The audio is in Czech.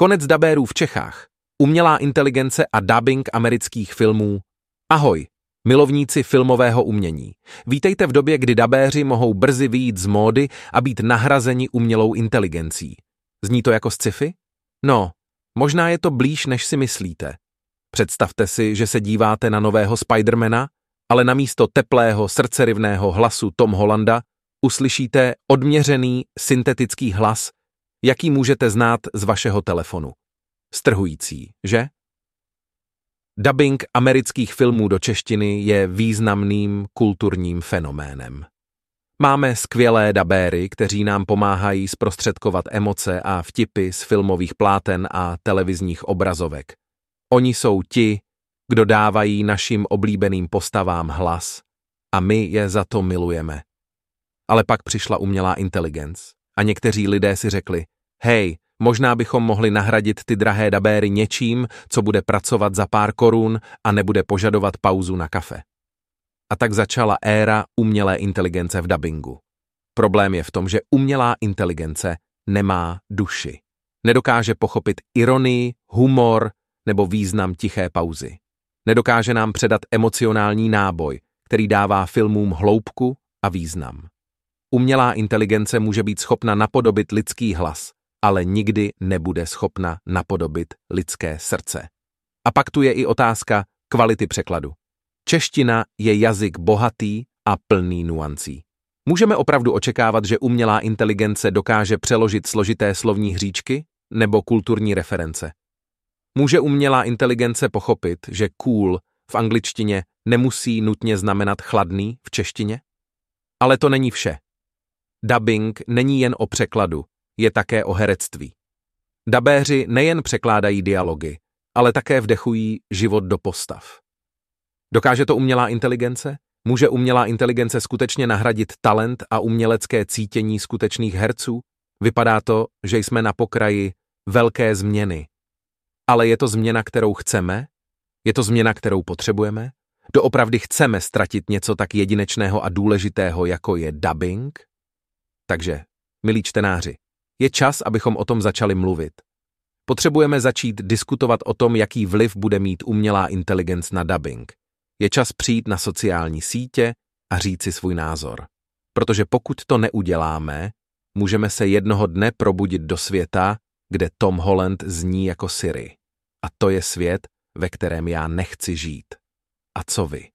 Konec dabérů v Čechách. Umělá inteligence a dubbing amerických filmů. Ahoj, milovníci filmového umění. Vítejte v době, kdy dabéři mohou brzy vyjít z módy a být nahrazeni umělou inteligencí. Zní to jako sci-fi? No, možná je to blíž, než si myslíte. Představte si, že se díváte na nového Spidermana, ale namísto teplého, srdcerivného hlasu Tom Hollanda uslyšíte odměřený syntetický hlas, jaký můžete znát z vašeho telefonu. Strhující, že? Dubbing amerických filmů do češtiny je významným kulturním fenoménem. Máme skvělé dabéry, kteří nám pomáhají zprostředkovat emoce a vtipy z filmových pláten a televizních obrazovek. Oni jsou ti, kdo dávají našim oblíbeným postavám hlas a my je za to milujeme. Ale pak přišla umělá inteligence a někteří lidé si řekli, hej, možná bychom mohli nahradit ty drahé dabéry něčím, co bude pracovat za pár korun a nebude požadovat pauzu na kafe. A tak začala éra umělé inteligence v dabingu. Problém je v tom, že umělá inteligence nemá duši. Nedokáže pochopit ironii, humor nebo význam tiché pauzy. Nedokáže nám předat emocionální náboj, který dává filmům hloubku a význam. Umělá inteligence může být schopna napodobit lidský hlas, ale nikdy nebude schopna napodobit lidské srdce. A pak tu je i otázka kvality překladu. Čeština je jazyk bohatý a plný nuancí. Můžeme opravdu očekávat, že umělá inteligence dokáže přeložit složité slovní hříčky nebo kulturní reference. Může umělá inteligence pochopit, že cool v angličtině nemusí nutně znamenat chladný v češtině? Ale to není vše. Dubbing není jen o překladu, je také o herectví. Dabéři nejen překládají dialogy, ale také vdechují život do postav. Dokáže to umělá inteligence? Může umělá inteligence skutečně nahradit talent a umělecké cítění skutečných herců? Vypadá to, že jsme na pokraji velké změny. Ale je to změna, kterou chceme? Je to změna, kterou potřebujeme? Doopravdy chceme ztratit něco tak jedinečného a důležitého, jako je dubbing? Takže, milí čtenáři, je čas, abychom o tom začali mluvit. Potřebujeme začít diskutovat o tom, jaký vliv bude mít umělá inteligence na dubbing. Je čas přijít na sociální sítě a říci svůj názor. Protože pokud to neuděláme, můžeme se jednoho dne probudit do světa, kde Tom Holland zní jako Siri. A to je svět, ve kterém já nechci žít. A co vy?